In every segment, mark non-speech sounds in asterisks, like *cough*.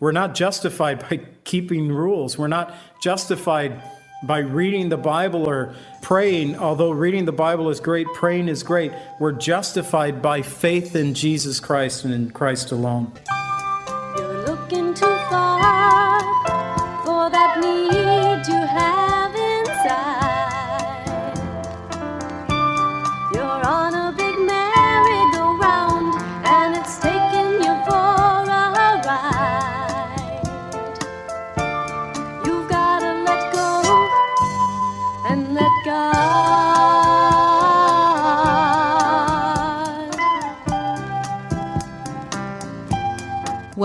We're not justified by keeping rules. We're not justified by reading the Bible or praying. Although reading the Bible is great, praying is great. We're justified by faith in Jesus Christ and in Christ alone.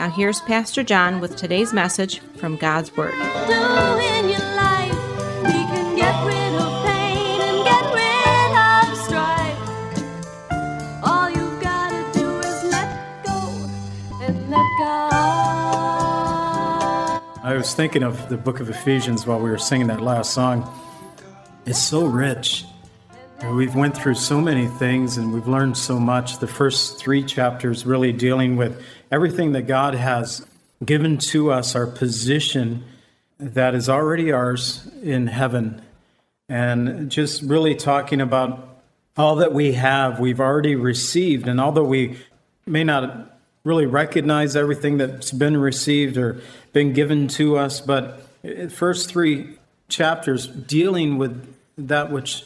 Now, here's Pastor John with today's message from God's Word. do in your life. He can get rid of pain and get rid of strife. All you gotta do is let go and let God. I was thinking of the book of Ephesians while we were singing that last song. It's so rich. We've went through so many things and we've learned so much. The first three chapters really dealing with everything that God has given to us, our position that is already ours in heaven. And just really talking about all that we have, we've already received. And although we may not really recognize everything that's been received or been given to us, but first three chapters dealing with that which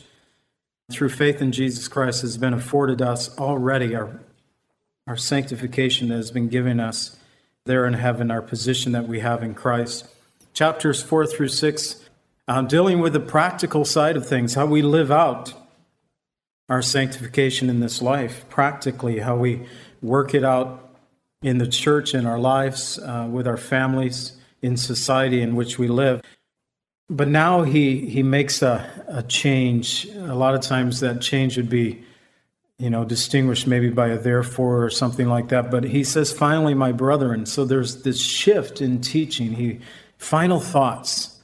through faith in Jesus Christ has been afforded us already, our, our sanctification that has been given us there in heaven, our position that we have in Christ. Chapters four through six, uh, dealing with the practical side of things, how we live out our sanctification in this life, practically, how we work it out in the church, in our lives, uh, with our families, in society in which we live. But now he, he makes a, a change. A lot of times that change would be, you know, distinguished maybe by a therefore or something like that. But he says, finally, my brethren. So there's this shift in teaching. He final thoughts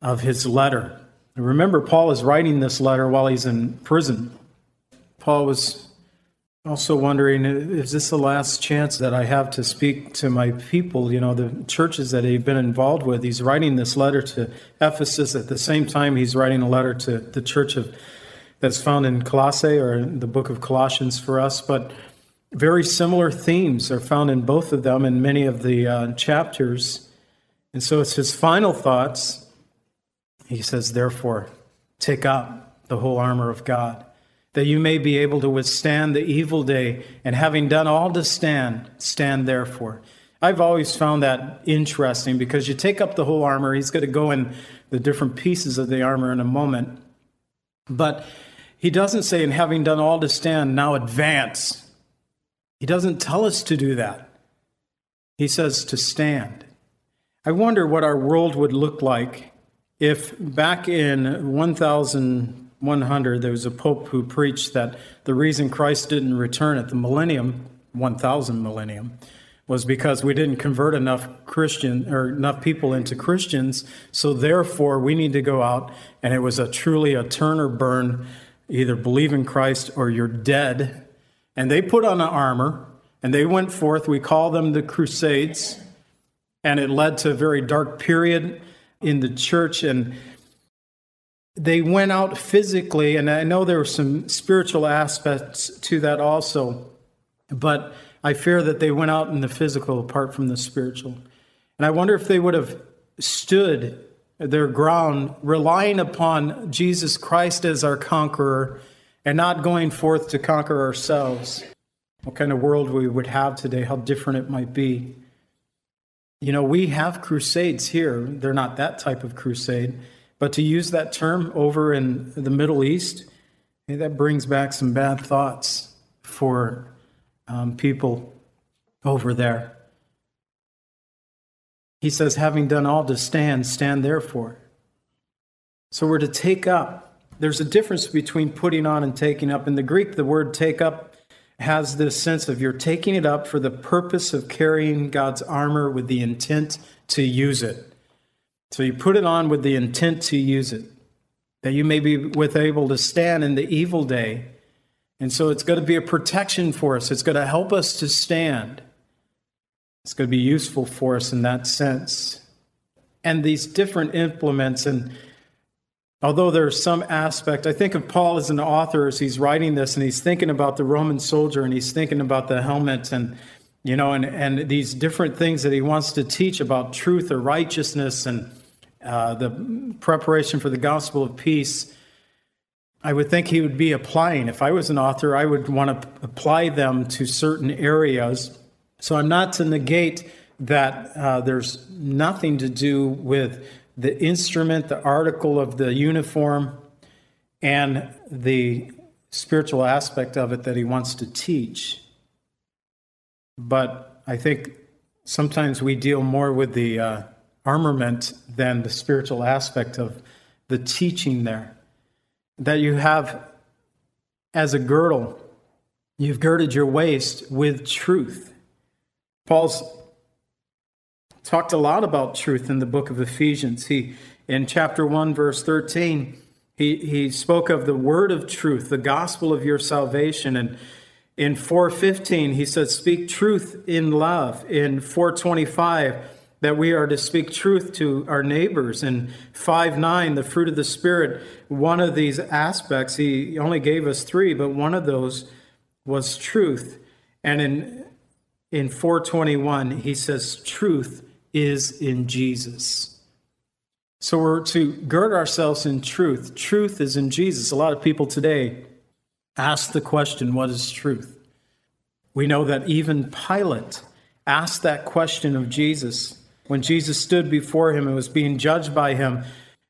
of his letter. Remember, Paul is writing this letter while he's in prison. Paul was also wondering, is this the last chance that I have to speak to my people, you know, the churches that he've been involved with? He's writing this letter to Ephesus. At the same time, he's writing a letter to the church of that's found in Colossae or the book of Colossians for us. But very similar themes are found in both of them in many of the uh, chapters. And so it's his final thoughts. He says, therefore, take up the whole armor of God that you may be able to withstand the evil day, and having done all to stand, stand therefore. I've always found that interesting because you take up the whole armor. He's going to go in the different pieces of the armor in a moment. But he doesn't say, in having done all to stand, now advance. He doesn't tell us to do that. He says to stand. I wonder what our world would look like if back in 1100 there was a pope who preached that the reason Christ didn't return at the millennium, 1000 millennium, was because we didn't convert enough Christian or enough people into Christians. So therefore, we need to go out, and it was a truly a turn or burn, either believe in Christ or you're dead. And they put on an armor, and they went forth. We call them the Crusades, and it led to a very dark period in the church. And they went out physically, and I know there were some spiritual aspects to that also, but I fear that they went out in the physical apart from the spiritual. And I wonder if they would have stood their ground, relying upon Jesus Christ as our conqueror and not going forth to conquer ourselves. What kind of world we would have today, how different it might be. You know, we have crusades here. They're not that type of crusade, but to use that term over in the Middle East, that brings back some bad thoughts for um, people over there. He says, having done all to stand, stand therefore. So we're to take up. There's a difference between putting on and taking up. In the Greek, the word take up has this sense of you're taking it up for the purpose of carrying God's armor with the intent to use it. So you put it on with the intent to use it, that you may be with able to stand in the evil day. And so it's going to be a protection for us. It's going to help us to stand. It's going to be useful for us in that sense. And these different implements, and although there's some aspect, I think of Paul as an author as he's writing this and he's thinking about the Roman soldier and he's thinking about the helmet and you know, and, and these different things that he wants to teach about truth or righteousness and uh, the preparation for the gospel of peace, I would think he would be applying. If I was an author, I would want to apply them to certain areas. So I'm not to negate that uh, there's nothing to do with the instrument, the article of the uniform, and the spiritual aspect of it that he wants to teach. But I think sometimes we deal more with the uh, armament than the spiritual aspect of the teaching there. That you have as a girdle, you've girded your waist with truth. Paul's talked a lot about truth in the book of Ephesians. He in chapter 1 verse 13, he he spoke of the word of truth, the gospel of your salvation and in 415 he said speak truth in love. In 425 that we are to speak truth to our neighbors. In 5 9, the fruit of the Spirit, one of these aspects, he only gave us three, but one of those was truth. And in, in 421, he says, truth is in Jesus. So we're to gird ourselves in truth. Truth is in Jesus. A lot of people today ask the question, what is truth? We know that even Pilate asked that question of Jesus when Jesus stood before him and was being judged by him,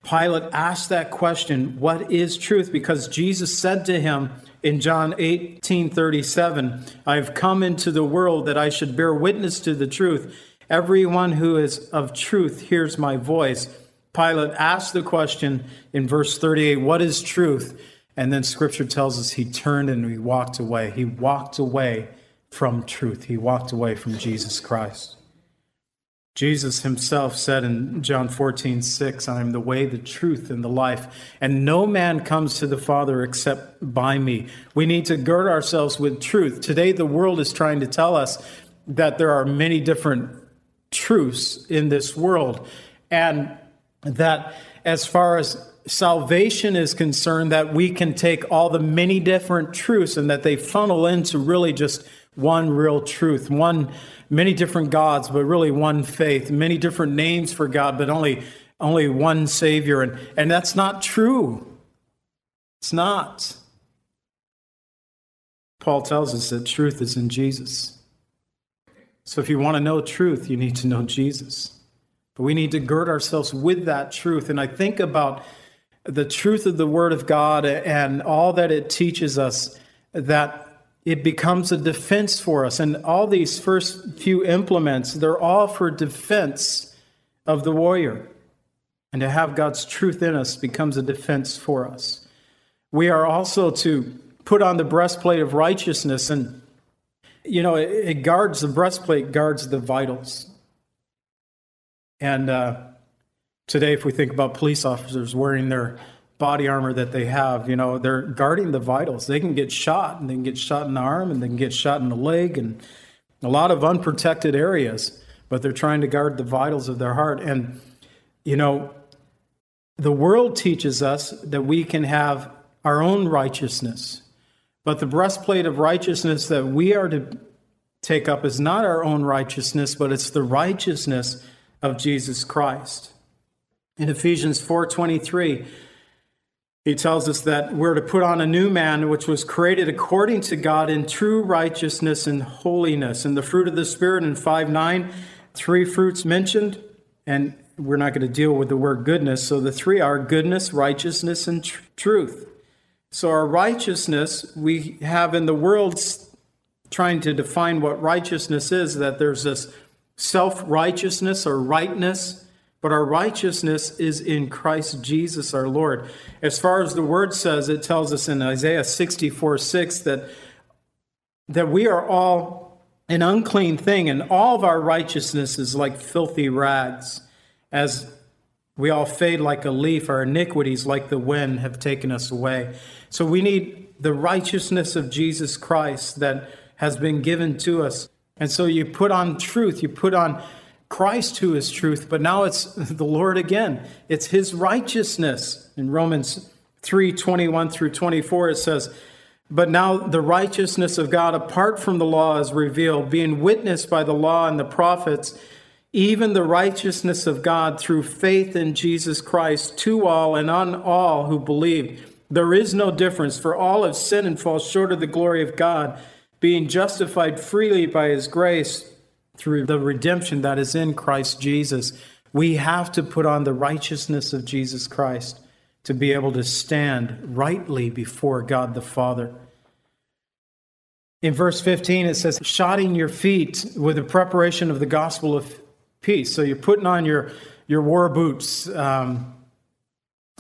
Pilate asked that question, What is truth? Because Jesus said to him in John 18 37, I have come into the world that I should bear witness to the truth. Everyone who is of truth hears my voice. Pilate asked the question in verse 38, What is truth? And then scripture tells us he turned and he walked away. He walked away from truth, he walked away from Jesus Christ. Jesus himself said in John 14, 6, I am the way, the truth, and the life, and no man comes to the Father except by me. We need to gird ourselves with truth. Today, the world is trying to tell us that there are many different truths in this world, and that as far as salvation is concerned, that we can take all the many different truths and that they funnel into really just one real truth, one many different gods, but really one faith, many different names for God, but only only one Savior. And, and that's not true. It's not. Paul tells us that truth is in Jesus. So if you want to know truth, you need to know Jesus. But we need to gird ourselves with that truth. And I think about the truth of the Word of God and all that it teaches us that it becomes a defense for us. And all these first few implements, they're all for defense of the warrior. And to have God's truth in us becomes a defense for us. We are also to put on the breastplate of righteousness. And, you know, it, it guards, the breastplate guards the vitals. And uh, today, if we think about police officers wearing their body armor that they have. You know, they're guarding the vitals. They can get shot, and they can get shot in the arm, and they can get shot in the leg, and a lot of unprotected areas. But they're trying to guard the vitals of their heart. And you know, the world teaches us that we can have our own righteousness, but the breastplate of righteousness that we are to take up is not our own righteousness, but it's the righteousness of Jesus Christ. In Ephesians 4:23, he tells us that we're to put on a new man, which was created according to God in true righteousness and holiness. And the fruit of the Spirit in 5 9, three fruits mentioned, and we're not going to deal with the word goodness. So the three are goodness, righteousness, and tr- truth. So our righteousness, we have in the world trying to define what righteousness is, that there's this self righteousness or rightness but our righteousness is in Christ Jesus our Lord. As far as the word says, it tells us in Isaiah 64 6 that, that we are all an unclean thing, and all of our righteousness is like filthy rags. As we all fade like a leaf, our iniquities, like the wind, have taken us away. So we need the righteousness of Jesus Christ that has been given to us. And so you put on truth, you put on Christ who is truth, but now it's *laughs* the Lord again. It's his righteousness. In Romans 3 21 through 24, it says, But now the righteousness of God apart from the law is revealed, being witnessed by the law and the prophets, even the righteousness of God through faith in Jesus Christ to all and on all who believe. There is no difference, for all have sinned and fall short of the glory of God, being justified freely by his grace through the redemption that is in Christ Jesus. We have to put on the righteousness of Jesus Christ to be able to stand rightly before God the Father. In verse 15, it says, shodding your feet with the preparation of the gospel of peace. So you're putting on your, your war boots. Um,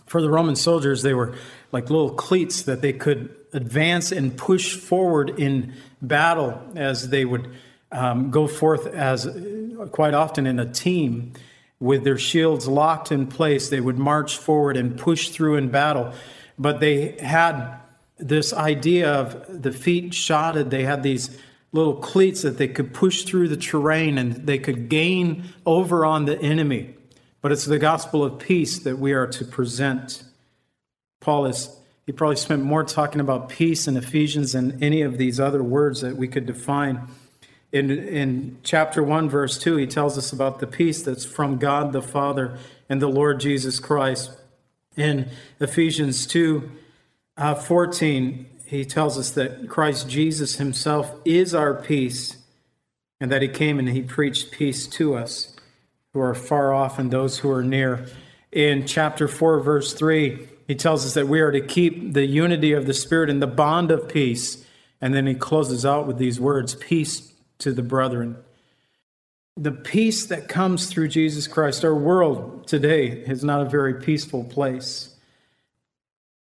for the Roman soldiers, they were like little cleats that they could advance and push forward in battle as they would um, go forth as quite often in a team with their shields locked in place. They would march forward and push through in battle. But they had this idea of the feet shodded. They had these little cleats that they could push through the terrain and they could gain over on the enemy. But it's the gospel of peace that we are to present. Paul is, he probably spent more talking about peace in Ephesians than any of these other words that we could define. In, in chapter 1, verse 2, he tells us about the peace that's from God the Father and the Lord Jesus Christ. In Ephesians 2, uh, 14, he tells us that Christ Jesus himself is our peace and that he came and he preached peace to us who are far off and those who are near. In chapter 4, verse 3, he tells us that we are to keep the unity of the Spirit in the bond of peace. And then he closes out with these words peace to the brethren. The peace that comes through Jesus Christ, our world today is not a very peaceful place.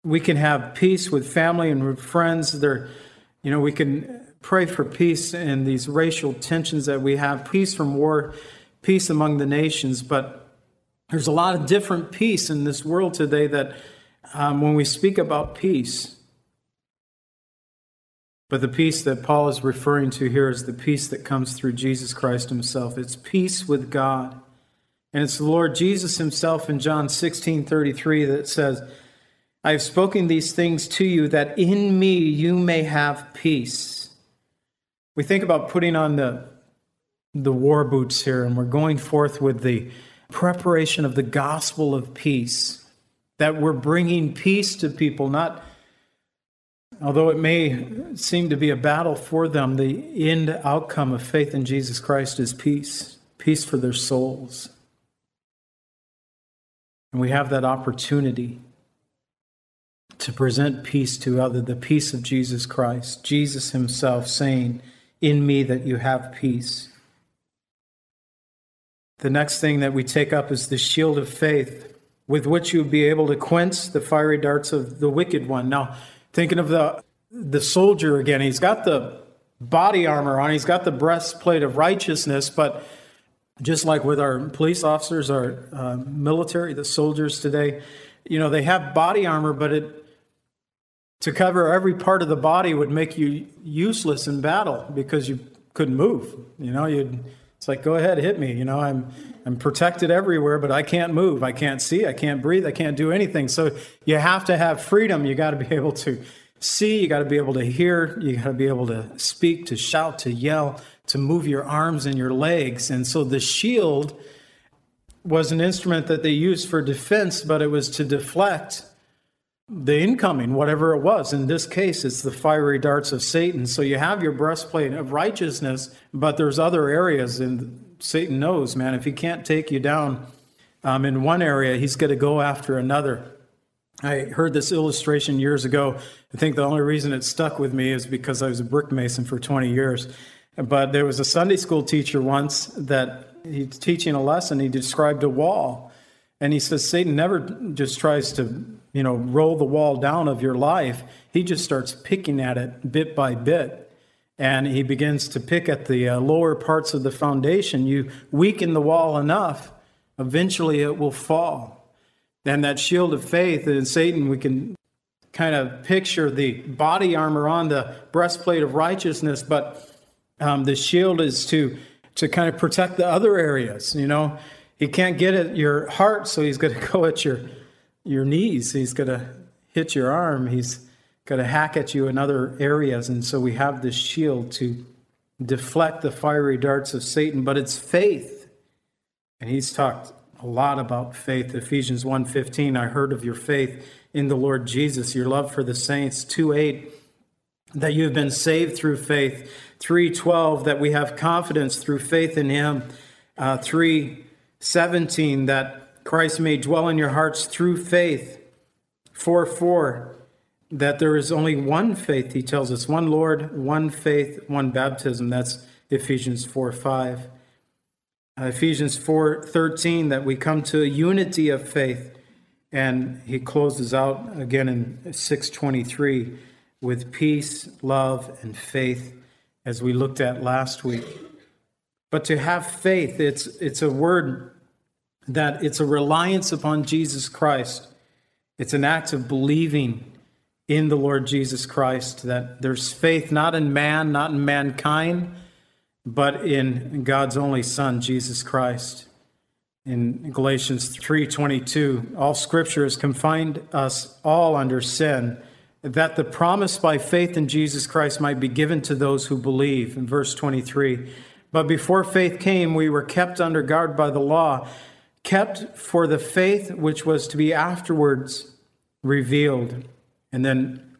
We can have peace with family and with friends. There, you know, we can pray for peace in these racial tensions that we have, peace from war, peace among the nations. But there's a lot of different peace in this world today that um, when we speak about peace, but the peace that Paul is referring to here is the peace that comes through Jesus Christ himself. It's peace with God. And it's the Lord Jesus himself in John 16 33 that says, I have spoken these things to you that in me you may have peace. We think about putting on the, the war boots here, and we're going forth with the preparation of the gospel of peace, that we're bringing peace to people, not Although it may seem to be a battle for them, the end outcome of faith in Jesus Christ is peace, peace for their souls. And we have that opportunity to present peace to others, the peace of Jesus Christ, Jesus Himself saying, In me that you have peace. The next thing that we take up is the shield of faith, with which you'll be able to quench the fiery darts of the wicked one. Now, Thinking of the the soldier again, he's got the body armor on, he's got the breastplate of righteousness, but just like with our police officers, our uh, military, the soldiers today, you know, they have body armor, but it to cover every part of the body would make you useless in battle because you couldn't move. You know, you'd it's like go ahead, hit me. You know, I'm I'm protected everywhere, but I can't move. I can't see. I can't breathe. I can't do anything. So you have to have freedom. You got to be able to see. You got to be able to hear. You got to be able to speak, to shout, to yell, to move your arms and your legs. And so the shield was an instrument that they used for defense, but it was to deflect the incoming, whatever it was. In this case, it's the fiery darts of Satan. So you have your breastplate of righteousness, but there's other areas, and Satan knows, man, if he can't take you down um, in one area, he's going to go after another. I heard this illustration years ago. I think the only reason it stuck with me is because I was a brick mason for 20 years. But there was a Sunday school teacher once that he's teaching a lesson. He described a wall And he says Satan never just tries to, you know, roll the wall down of your life. He just starts picking at it bit by bit. And he begins to pick at the uh, lower parts of the foundation. You weaken the wall enough, eventually it will fall. And that shield of faith in Satan, we can kind of picture the body armor on the breastplate of righteousness, but um, the shield is to to kind of protect the other areas. You know, he can't get at your heart, so he's going *laughs* to go at your your knees. He's going to hit your arm. He's going to hack at you in other areas, and so we have this shield to deflect the fiery darts of Satan. But it's faith, and he's talked a lot about faith. Ephesians 1:15. I heard of your faith in the Lord Jesus, your love for the saints. 2 8, that you have been saved through faith. 3:12 that we have confidence through faith in him. Uh, 3:17 that Christ may dwell in your hearts through faith. 4 4 that there is only one faith, he tells us, one Lord, one faith, one baptism. That's Ephesians 4 5. Uh, Ephesians 4 13, that we come to a unity of faith. And he closes out again in 623 with peace, love, and faith as we looked at last week. But to have faith, it's, it's a word that it's a reliance upon Jesus Christ. It's an act of believing in the Lord Jesus Christ, that there's faith not in man, not in mankind, but in God's only Son, Jesus Christ. In Galatians 3:22, all scripture has confined us all under sin that the promise by faith in Jesus Christ might be given to those who believe. In verse 23, but before faith came, we were kept under guard by the law, kept for the faith which was to be afterwards revealed. And then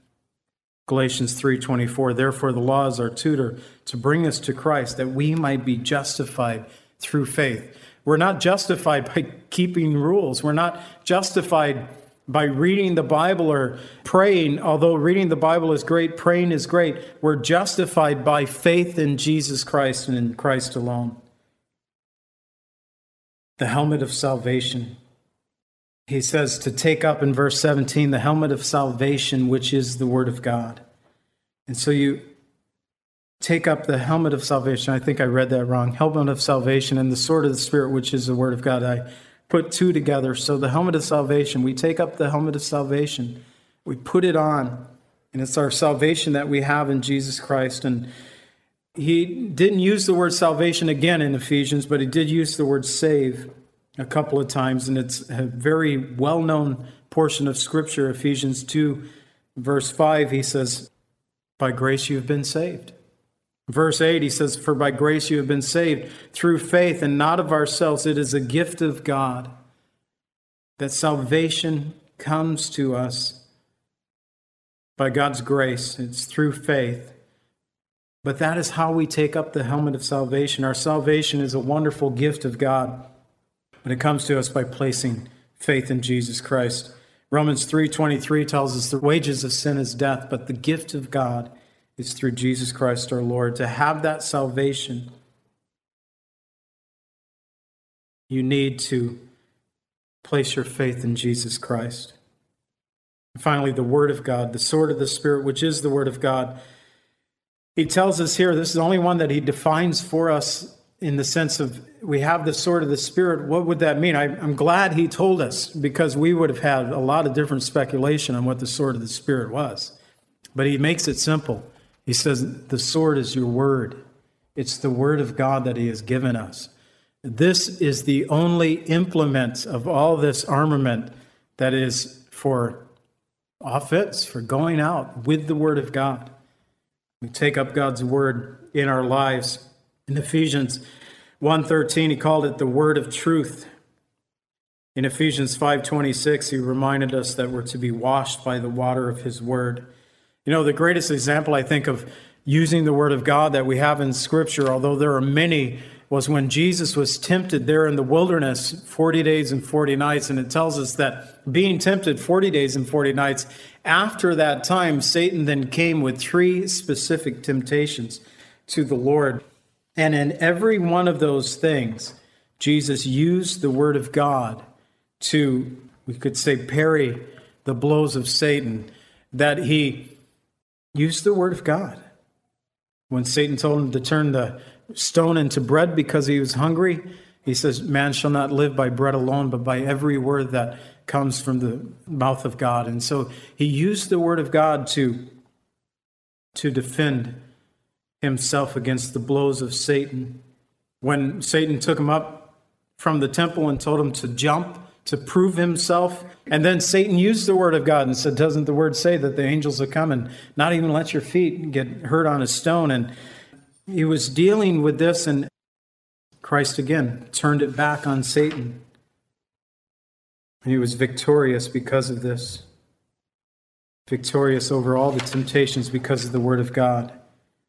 Galatians 3:24, therefore the law is our tutor to bring us to Christ that we might be justified through faith. We're not justified by *laughs* keeping rules. We're not justified by reading the Bible or praying, although reading the Bible is great, praying is great, we're justified by faith in Jesus Christ and in Christ alone. The helmet of salvation. He says to take up in verse 17 the helmet of salvation, which is the Word of God. And so you take up the helmet of salvation. I think I read that wrong. Helmet of salvation and the sword of the Spirit, which is the Word of God. I put two together. So the helmet of salvation, we take up the helmet of salvation, we put it on, and it's our salvation that we have in Jesus Christ. And he didn't use the word salvation again in Ephesians, but he did use the word save a couple of times, and it's a very well known portion of Scripture, Ephesians 2, verse 5. He says, By grace you have been saved. Verse 8, he says, For by grace you have been saved through faith and not of ourselves. It is a gift of God that salvation comes to us by God's grace. It's through faith. But that is how we take up the helmet of salvation. Our salvation is a wonderful gift of God, but it comes to us by placing faith in Jesus Christ. Romans 3:23 tells us the wages of sin is death, but the gift of God is through Jesus Christ our Lord. To have that salvation, you need to place your faith in Jesus Christ. And finally, the Word of God, the sword of the Spirit, which is the Word of God. He tells us here, this is the only one that he defines for us in the sense of we have the sword of the Spirit. What would that mean? I, am glad he told us because we would have had a lot of different speculation on what the sword of the Spirit was. But he makes it simple. He says, The sword is your word. It's the word of God that He has given us. This is the only implement of all this armament that is for offense, for going out with the word of God. We take up God's word in our lives. In Ephesians 1:13 he called it the word of truth. In Ephesians 5:26 he reminded us that we're to be washed by the water of his word. You know, the greatest example I think of using the Word of God that we have in Scripture, although there are many, was when Jesus was tempted there in the wilderness 40 days and 40 nights. And it tells us that being tempted 40 days and 40 nights, after that time, Satan then came with three specific temptations to the Lord. And in every one of those things, Jesus used the Word of God to, we could say, parry the blows of Satan, that he used the word of God. When Satan told him to turn the stone into bread because he was hungry, he says, Man shall not live by bread alone, but by every word that comes from the mouth of God. And so he used the word of God to, to defend himself against the blows of Satan. When Satan took him up from the temple and told him to jump to prove himself, and then Satan used the word of God and said, Doesn't the word say that the angels will come and not even let your feet get hurt on a stone? And he was dealing with this, and Christ again turned it back on Satan. And he was victorious because of this. Victorious over all the temptations because of the Word of God.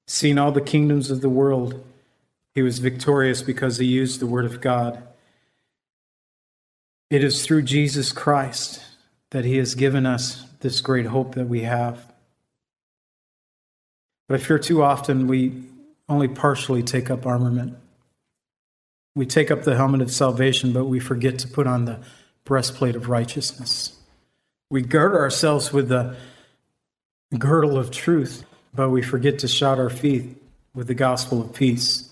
Seeing all the kingdoms of the world, he was victorious because he used the Word of God. It is through Jesus Christ that he has given us this great hope that we have. But I fear too often we only partially take up armament. We take up the helmet of salvation, but we forget to put on the breastplate of righteousness. We gird ourselves with the girdle of truth, but we forget to shod our feet with the gospel of peace.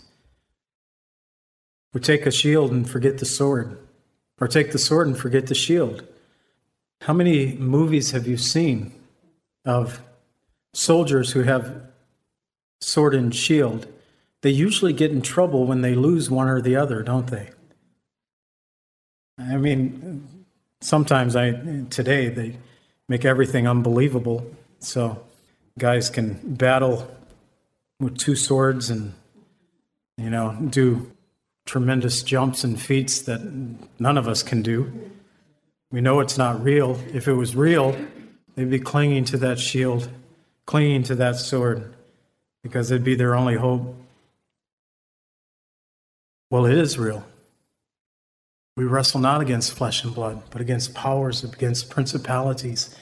We take a shield and forget the sword, or take the sword and forget the shield. How many movies have you seen of soldiers who have sword and shield? They usually get in trouble when they lose one or the other, don't they? I mean, sometimes I today they make everything unbelievable. So guys can battle with two swords and you know do tremendous jumps and feats that none of us can do. We know it's not real. If it was real, they'd be clinging to that shield, clinging to that sword, because it'd be their only hope. Well, it is real. We wrestle not against flesh and blood, but against powers, against principalities,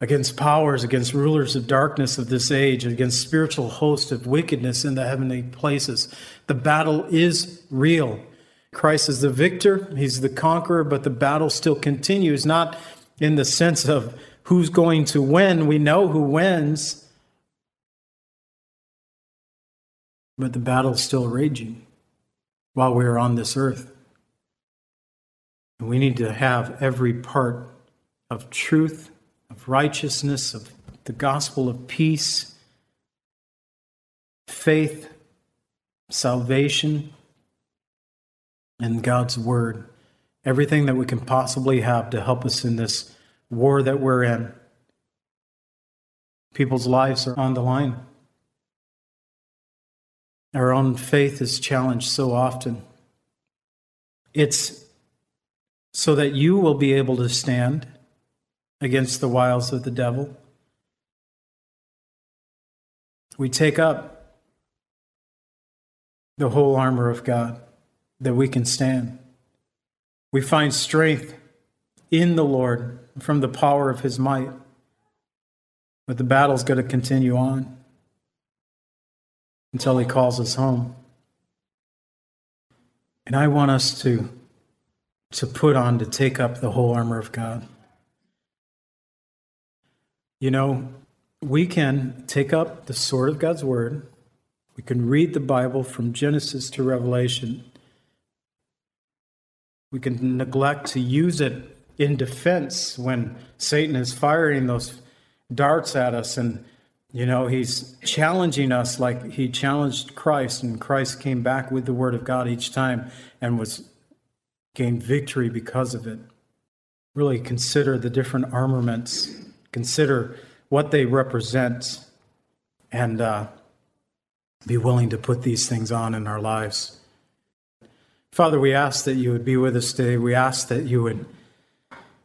against powers, against rulers of darkness of this age, against spiritual hosts of wickedness in the heavenly places. The battle is real. Christ is the victor, he's the conqueror, but the battle still continues, not in the sense of who's going to win. We know who wins, but the battle's still raging while we are on this earth. And we need to have every part of truth, of righteousness, of the gospel of peace, faith, salvation, and God's word. Everything that we can possibly have to help us in this war that we're in. People's lives are on the line. Our own faith is challenged so often. It's so that you will be able to stand against the wiles of the devil. We take up the whole armor of God that we can stand. We find strength in the Lord from the power of his might. But the battle's going to continue on until he calls us home. And I want us to to put on to take up the whole armor of God. You know, we can take up the sword of God's word. We can read the Bible from Genesis to Revelation. We can neglect to use it in defense when Satan is firing those darts at us and you know he's challenging us like he challenged Christ and Christ came back with the word of God each time and was gained victory because of it. Really consider the different armaments, consider what they represent, and uh, be willing to put these things on in our lives. Father, we ask that you would be with us today. We ask that you would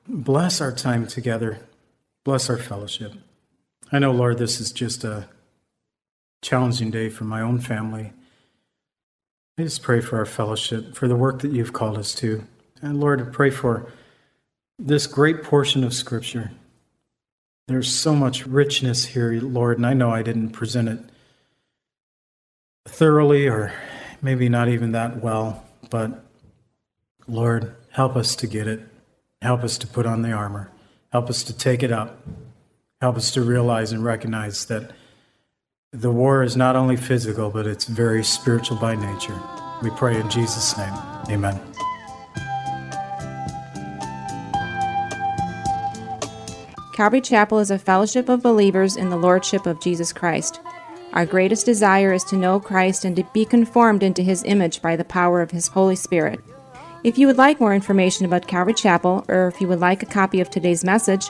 bless our time together, bless our fellowship. I know, Lord, this is just a challenging day for my own family. I just pray for our fellowship, for the work that you've called us to. And Lord, I pray for this great portion of Scripture. There's so much richness here, Lord, and I know I didn't present it thoroughly or maybe not even that well, but Lord, help us to get it. Help us to put on the armor. Help us to take it up. Help us to realize and recognize that the war is not only physical, but it's very spiritual by nature. We pray in Jesus' name. Amen. Calvary Chapel is a fellowship of believers in the Lordship of Jesus Christ. Our greatest desire is to know Christ and to be conformed into his image by the power of his Holy Spirit. If you would like more information about Calvary Chapel, or if you would like a copy of today's message,